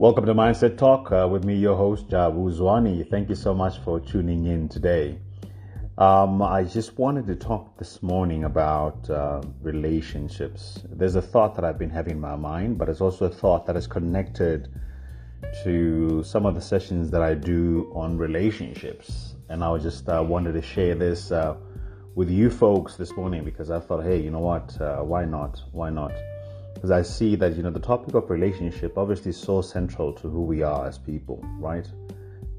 Welcome to Mindset Talk uh, with me, your host, Jabu Zwane. Thank you so much for tuning in today. Um, I just wanted to talk this morning about uh, relationships. There's a thought that I've been having in my mind, but it's also a thought that is connected to some of the sessions that I do on relationships. And I just uh, wanted to share this uh, with you folks this morning because I thought, hey, you know what? Uh, why not? Why not? Because I see that you know the topic of relationship obviously is so central to who we are as people, right?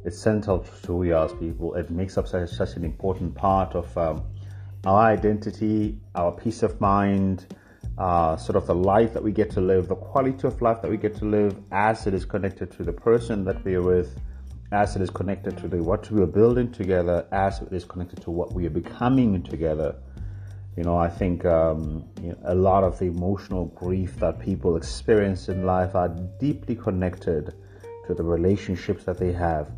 It's central to who we are as people. It makes up such, such an important part of um, our identity, our peace of mind, uh, sort of the life that we get to live, the quality of life that we get to live, as it is connected to the person that we are with, as it is connected to the what we are building together, as it is connected to what we are becoming together you know, I think um, you know, a lot of the emotional grief that people experience in life are deeply connected to the relationships that they have,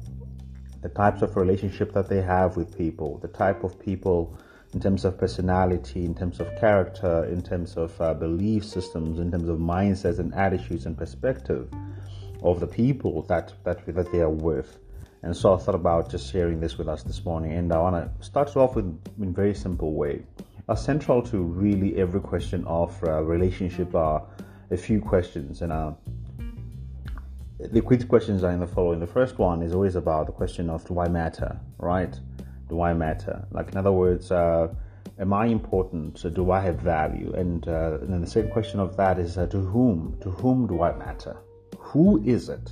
the types of relationship that they have with people, the type of people in terms of personality, in terms of character, in terms of uh, belief systems, in terms of mindsets and attitudes and perspective of the people that, that, that they are with. And so I thought about just sharing this with us this morning. And I want to start off with in a very simple way are central to really every question of uh, relationship are a few questions. And uh, the quick questions are in the following. The first one is always about the question of do i matter? Right? Do i matter? Like in other words uh, am i important? So do i have value? And, uh, and then the second question of that is uh, to whom? To whom do i matter? Who is it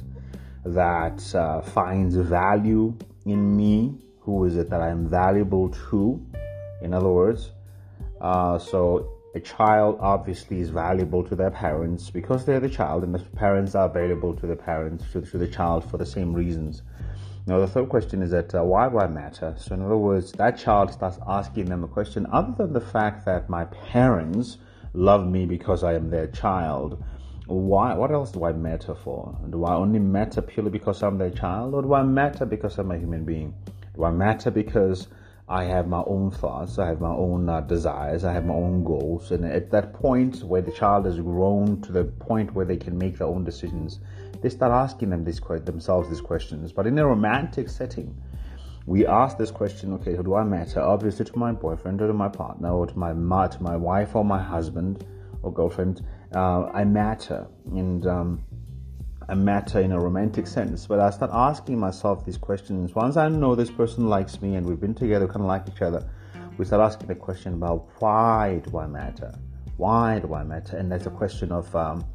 that uh, finds value in me? Who is it that i'm valuable to? In other words uh, so a child obviously is valuable to their parents because they're the child, and the parents are valuable to the parents to, to the child for the same reasons. Now, the third question is that uh, why do I matter? So, in other words, that child starts asking them a question other than the fact that my parents love me because I am their child. Why? What else do I matter for? Do I only matter purely because I'm their child, or do I matter because I'm a human being? Do I matter because I have my own thoughts, I have my own uh, desires, I have my own goals. And at that point where the child has grown to the point where they can make their own decisions, they start asking them these, themselves these questions. But in a romantic setting, we ask this question okay, so do I matter? Obviously, to my boyfriend or to my partner or to my, to my wife or my husband or girlfriend, uh, I matter. And um, a matter in a romantic sense, but I start asking myself these questions. Once I know this person likes me and we've been together, kind of like each other, we start asking the question about why do I matter? Why do I matter? And that's a question of um,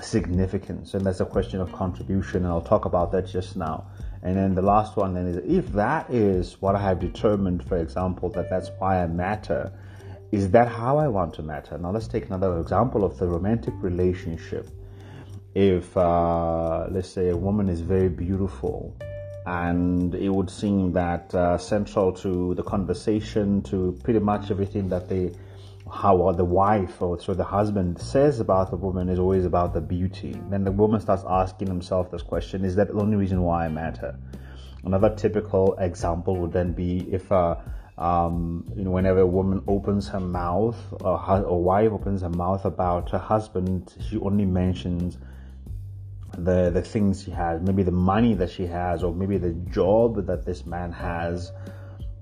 significance, and that's a question of contribution, and I'll talk about that just now. And then the last one then is if that is what I have determined, for example, that that's why I matter, is that how I want to matter? Now let's take another example of the romantic relationship if uh, let's say a woman is very beautiful and it would seem that uh, central to the conversation to pretty much everything that they how the wife or so the husband says about the woman is always about the beauty. Then the woman starts asking himself this question is that the only reason why i matter? Another typical example would then be if uh, um, you know, whenever a woman opens her mouth, or a wife opens her mouth about her husband, she only mentions the the things she has, maybe the money that she has, or maybe the job that this man has,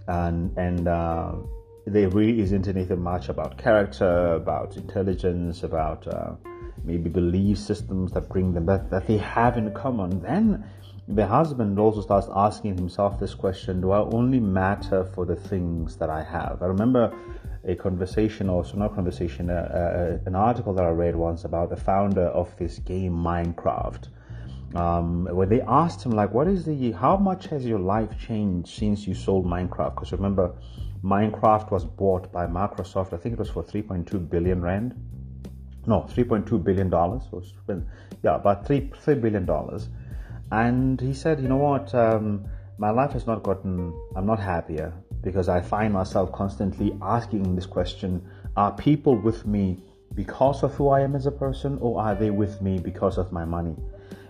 and and uh, there really isn't anything much about character, about intelligence, about uh, maybe belief systems that bring them that, that they have in common. Then the husband also starts asking himself this question: Do I only matter for the things that I have? I remember a conversation, or so not conversation, uh, uh, an article that I read once about the founder of this game Minecraft. Um, where they asked him like, "What is the? How much has your life changed since you sold Minecraft?" Because remember, Minecraft was bought by Microsoft. I think it was for 3.2 billion rand. No, 3.2 billion dollars. Yeah, about three three billion dollars. And he said, "You know what? Um, my life has not gotten. I'm not happier because I find myself constantly asking this question Are people with me because of who I am as a person, or are they with me because of my money?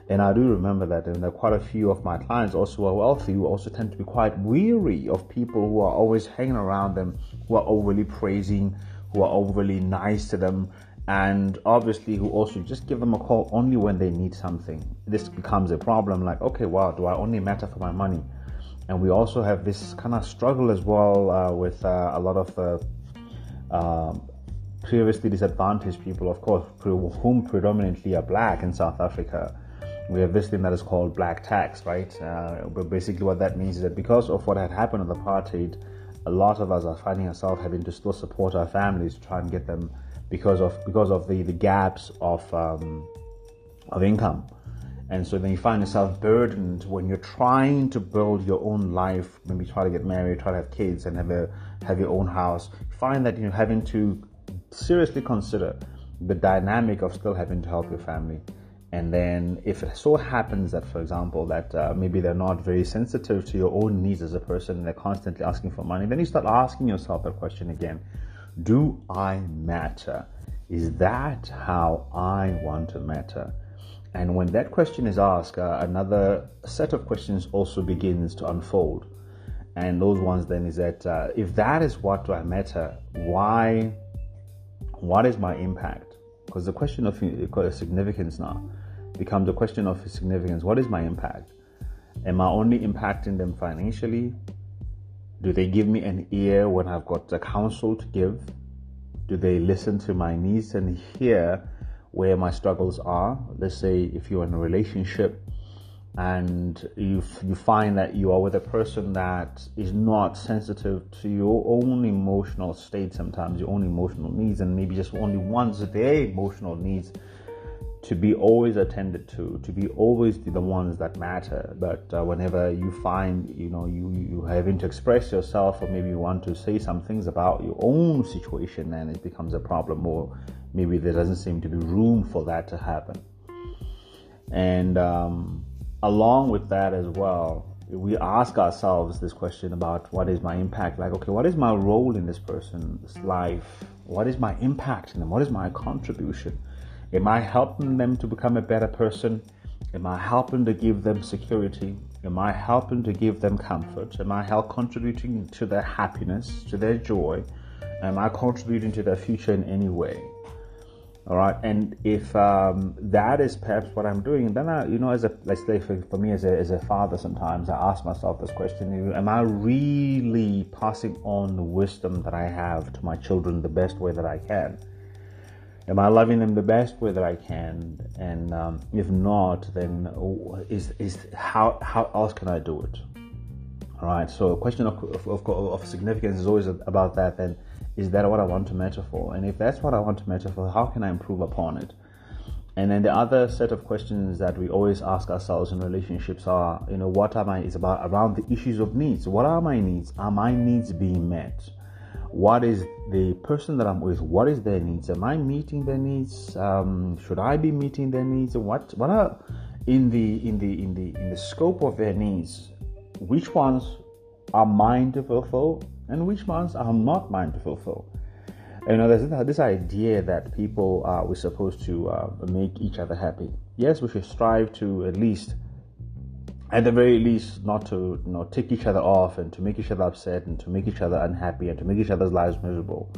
And I do remember that, and there are quite a few of my clients also are wealthy who also tend to be quite weary of people who are always hanging around them, who are overly praising, who are overly nice to them, and obviously who also just give them a call only when they need something. This becomes a problem like, okay, well, do I only matter for my money? And we also have this kind of struggle as well uh, with uh, a lot of um, previously disadvantaged people, of course, whom predominantly are black in South Africa. We have this thing that is called black tax, right? Uh, but basically, what that means is that because of what had happened with apartheid, a lot of us are finding ourselves having to still support our families to try and get them because of because of the, the gaps of um, of income. And so then you find yourself burdened when you're trying to build your own life, maybe try to get married, try to have kids and have a have your own house. You find that you're having to seriously consider the dynamic of still having to help your family. And then if it so happens that, for example, that uh, maybe they're not very sensitive to your own needs as a person and they're constantly asking for money, then you start asking yourself that question again do I matter? Is that how I want to matter? And when that question is asked, uh, another set of questions also begins to unfold. And those ones then is that uh, if that is what do I matter, why? What is my impact? Because the question of significance now becomes a question of significance. What is my impact? Am I only impacting them financially? Do they give me an ear when I've got a counsel to give? Do they listen to my needs and hear where my struggles are? Let's say if you're in a relationship and you you find that you are with a person that is not sensitive to your own emotional state sometimes your own emotional needs and maybe just only wants their emotional needs to be always attended to, to be always the ones that matter. But uh, whenever you find, you know, you, you having to express yourself or maybe you want to say some things about your own situation and it becomes a problem or maybe there doesn't seem to be room for that to happen. And um, along with that as well, we ask ourselves this question about what is my impact like okay what is my role in this person's life what is my impact in them what is my contribution Am I helping them to become a better person? Am I helping to give them security? Am I helping to give them comfort? Am I help contributing to their happiness, to their joy? Am I contributing to their future in any way? All right, and if um, that is perhaps what I'm doing, then I, you know, as a let's say for, for me as a, as a father, sometimes I ask myself this question: Am I really passing on the wisdom that I have to my children the best way that I can? am I loving them the best way that I can? And um, if not, then is is how how else can I do it? All right. So a question of, of, of significance is always about that. Then is that what I want to matter for? And if that's what I want to matter for, how can I improve upon it? And then the other set of questions that we always ask ourselves in relationships are, you know, what am I is about around the issues of needs. What are my needs? Are my needs being met? what is the person that I'm with, what is their needs? Am I meeting their needs? Um, should I be meeting their needs? What what are in the in the in the in the scope of their needs? Which ones are mine to fulfill, and which ones are not mine to fulfill? You know, there's this idea that people are we're supposed to uh, make each other happy. Yes, we should strive to at least at the very least, not to you know tick each other off and to make each other upset and to make each other unhappy and to make each other's lives miserable.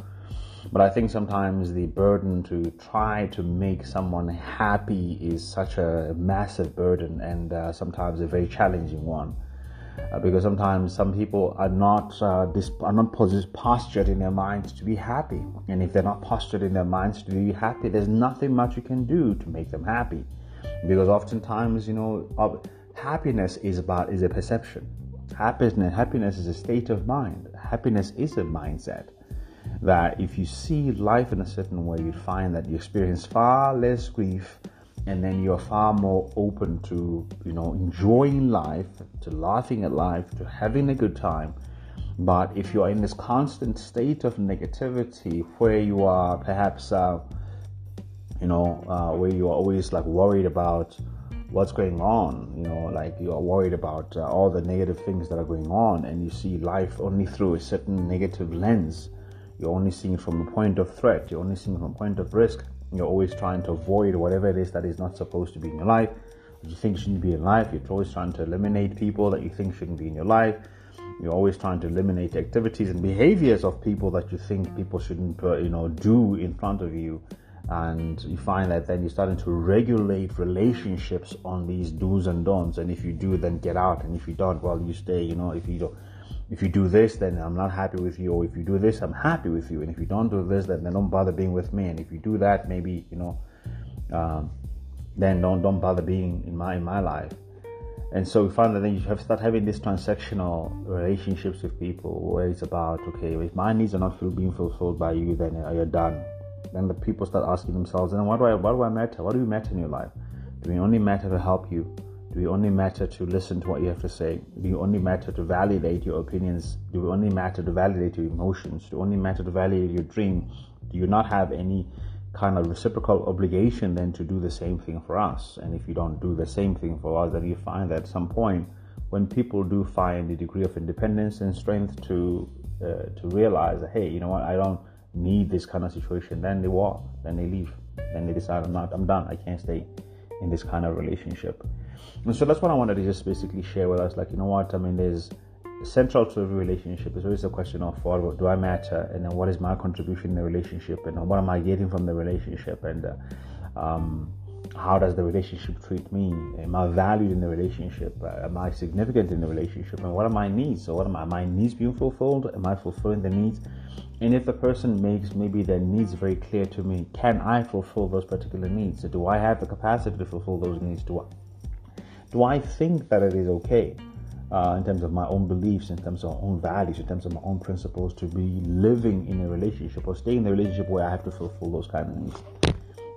But I think sometimes the burden to try to make someone happy is such a massive burden and uh, sometimes a very challenging one. Uh, because sometimes some people are not uh, are not postured in their minds to be happy, and if they're not postured in their minds to be happy, there's nothing much you can do to make them happy. Because oftentimes, you know, happiness is about is a perception. Happiness happiness is a state of mind. Happiness is a mindset. That if you see life in a certain way, you find that you experience far less grief, and then you're far more open to you know enjoying life, to laughing at life, to having a good time. But if you are in this constant state of negativity, where you are perhaps, uh, you know, uh, where you are always like worried about what's going on you know like you are worried about uh, all the negative things that are going on and you see life only through a certain negative lens you're only seeing from a point of threat you're only seeing from a point of risk you're always trying to avoid whatever it is that is not supposed to be in your life you think shouldn't be in life. You're always trying to eliminate people that you think shouldn't be in your life. You're always trying to eliminate activities and behaviors of people that you think people shouldn't uh, you know do in front of you. And you find that then you're starting to regulate relationships on these do's and don'ts. And if you do then get out. And if you don't well you stay you know. If you don't if you do this then i'm not happy with you or if you do this i'm happy with you and if you don't do this then, then don't bother being with me and if you do that maybe you know um, then don't don't bother being in my in my life and so we find that then you have start having these transactional relationships with people where it's about okay if my needs are not being fulfilled by you then you're done then the people start asking themselves, then what do I, what do I matter? What do you matter in your life? Do we only matter to help you? Do we only matter to listen to what you have to say? Do we only matter to validate your opinions? Do we only matter to validate your emotions? Do we only matter to validate your dream? Do you not have any kind of reciprocal obligation then to do the same thing for us? And if you don't do the same thing for us, then you find that at some point when people do find the degree of independence and strength to uh, to realize that hey, you know what, I don't need this kind of situation, then they walk, then they leave, then they decide I'm not, I'm done, I can't stay in this kind of relationship. And so that's what I wanted to just basically share with us. Like, you know what? I mean, there's central to every relationship is always a question of what do I matter, and then what is my contribution in the relationship, and what am I getting from the relationship, and uh, um, how does the relationship treat me? Am I valued in the relationship? Uh, am I significant in the relationship? And what are my needs? So, what are my, my needs being fulfilled? Am I fulfilling the needs? And if the person makes maybe their needs very clear to me, can I fulfill those particular needs? So Do I have the capacity to fulfill those needs? Do I, do I think that it is okay uh, in terms of my own beliefs, in terms of my own values, in terms of my own principles to be living in a relationship or stay in a relationship where I have to fulfill those kind of needs?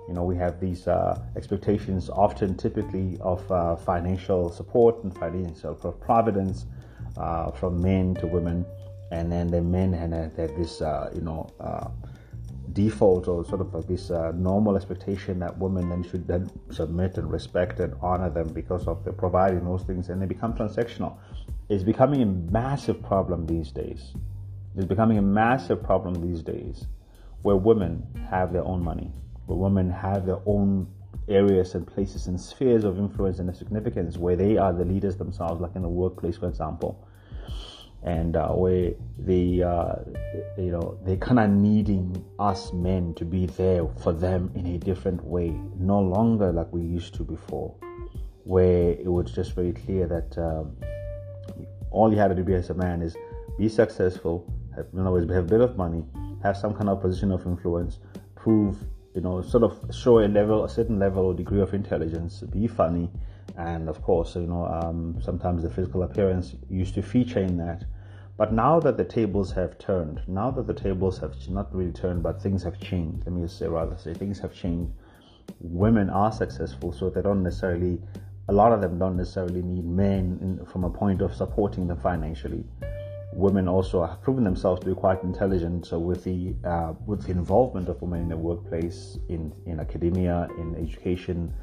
You know, we have these uh, expectations often, typically, of uh, financial support and financial providence uh, from men to women and then the men have, had this, uh, you know, uh, default or sort of like this uh, normal expectation that women then should then submit and respect and honor them because of the providing those things, and they become transactional. It's becoming a massive problem these days. It's becoming a massive problem these days, where women have their own money, where women have their own areas and places and spheres of influence and significance, where they are the leaders themselves, like in the workplace, for example and uh, where they uh, you know they kind of needing us men to be there for them in a different way no longer like we used to before where it was just very clear that um, all you had to do as a man is be successful have, have a bit of money have some kind of position of influence prove you know sort of show a level a certain level or degree of intelligence be funny and of course, you know, um, sometimes the physical appearance used to feature in that. But now that the tables have turned, now that the tables have not really turned, but things have changed. Let me just say, rather say, things have changed. Women are successful, so they don't necessarily. A lot of them don't necessarily need men in, from a point of supporting them financially. Women also have proven themselves to be quite intelligent. So with the uh, with the involvement of women in the workplace, in in academia, in education,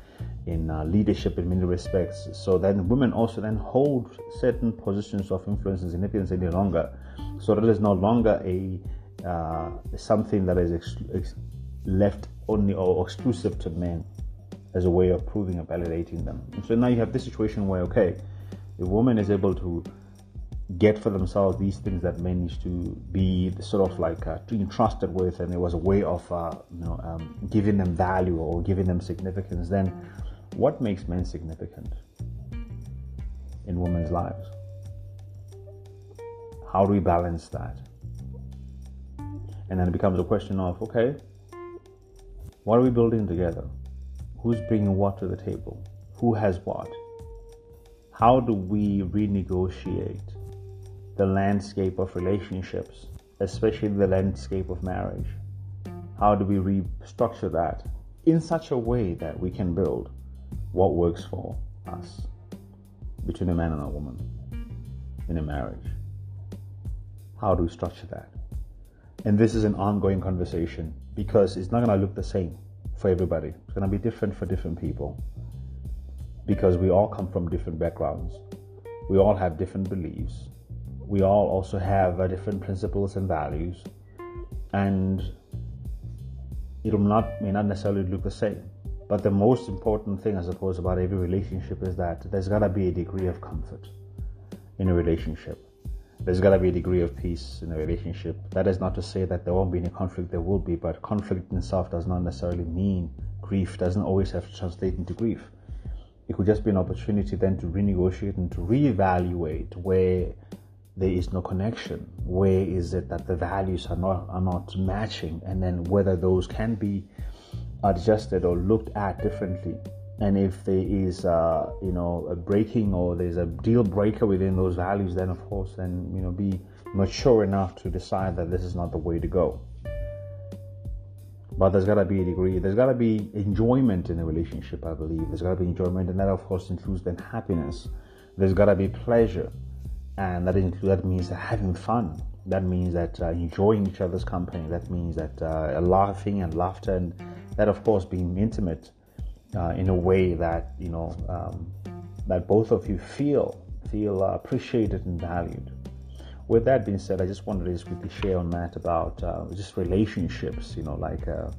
in uh, leadership in many respects. So then women also then hold certain positions of influence and significance any longer. So that is no longer a uh, something that is ex- ex- left only or exclusive to men as a way of proving and validating them. And so now you have this situation where okay, a woman is able to get for themselves these things that men used to be sort of like uh, entrusted with, and it was a way of uh, you know um, giving them value or giving them significance. Then what makes men significant in women's lives? How do we balance that? And then it becomes a question of okay, what are we building together? Who's bringing what to the table? Who has what? How do we renegotiate the landscape of relationships, especially the landscape of marriage? How do we restructure that in such a way that we can build what works for us between a man and a woman in a marriage. How do we structure that? And this is an ongoing conversation because it's not going to look the same for everybody. It's going to be different for different people because we all come from different backgrounds. We all have different beliefs. We all also have uh, different principles and values. And it will not, may not necessarily look the same. But the most important thing, I suppose, about every relationship is that there's got to be a degree of comfort in a relationship. there's got to be a degree of peace in a relationship. That is not to say that there won't be any conflict, there will be, but conflict in itself does not necessarily mean grief, doesn't always have to translate into grief. It could just be an opportunity then to renegotiate and to reevaluate where there is no connection. Where is it that the values are not are not matching, and then whether those can be adjusted or looked at differently. And if there is uh, you know a breaking or there's a deal breaker within those values then of course then you know be mature enough to decide that this is not the way to go. But there's got to be a degree there's got to be enjoyment in a relationship i believe. There's got to be enjoyment and that of course includes then happiness. There's got to be pleasure and that includes that means having fun. That means that uh, enjoying each other's company. That means that uh, laughing and laughter and that of course being intimate uh, in a way that you know um, that both of you feel feel uh, appreciated and valued. With that being said, I just wanted to just quickly share on that about uh, just relationships. You know, like uh,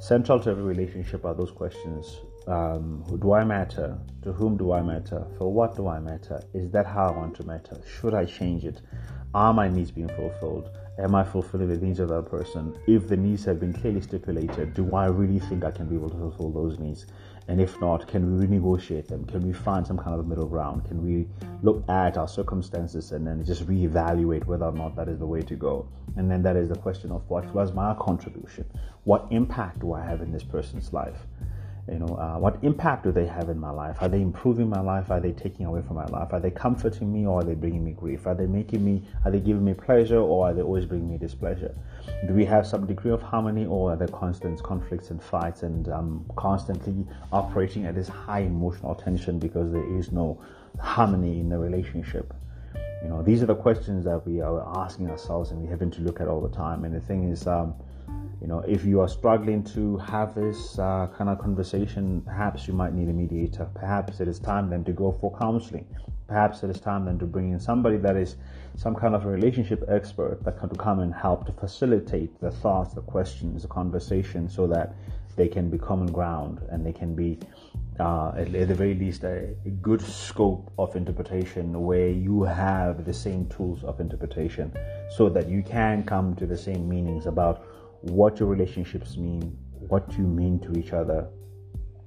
central to every relationship are those questions: um, Who do I matter? To whom do I matter? For what do I matter? Is that how I want to matter? Should I change it? Are my needs being fulfilled? Am I fulfilling the needs of that person? If the needs have been clearly stipulated, do I really think I can be able to fulfill those needs? And if not, can we renegotiate them? Can we find some kind of middle ground? Can we look at our circumstances and then just reevaluate whether or not that is the way to go? And then that is the question of what was my contribution? What impact do I have in this person's life? You know uh, what impact do they have in my life? Are they improving my life? Are they taking away from my life? Are they comforting me or are they bringing me grief? Are they making me are they giving me pleasure or are they always bringing me displeasure? Do we have some degree of harmony or are there constant conflicts and fights and um, constantly operating at this high emotional tension because there is no harmony in the relationship? You know these are the questions that we are asking ourselves and we having to look at all the time. And the thing is um, you know if you are struggling to have this uh, kind of conversation perhaps you might need a mediator. Perhaps it is time then to go for counseling. Perhaps it is time then to bring in somebody that is some kind of a relationship expert that can come and help to facilitate the thoughts the questions the conversation so that they can be common ground and they can be uh, at, the very least a, a good scope of interpretation where you have the same tools of interpretation so that you can come to the same meanings about what your relationships mean, what you mean to each other,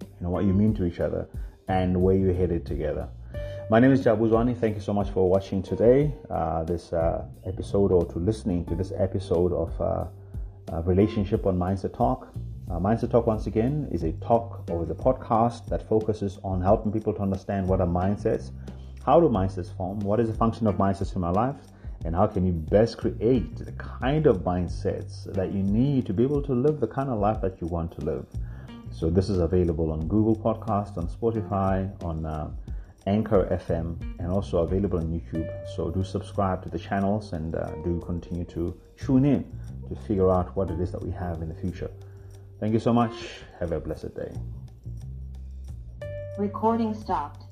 you know, what you mean to each other, and where you're headed together. My name is Jabu Zwane. Thank you so much for watching today, uh, this uh, episode, or to listening to this episode of uh, uh Relationship on Mindset Talk. Uh, Mindset Talk, once again, is a talk or is a podcast that focuses on helping people to understand what are mindsets, how do mindsets form, what is the function of mindsets in our life, and how can you best create the kind of mindsets that you need to be able to live the kind of life that you want to live. So this is available on Google Podcast, on Spotify, on uh, Anchor FM, and also available on YouTube. So do subscribe to the channels and uh, do continue to tune in to figure out what it is that we have in the future. Thank you so much. Have a blessed day. Recording stopped.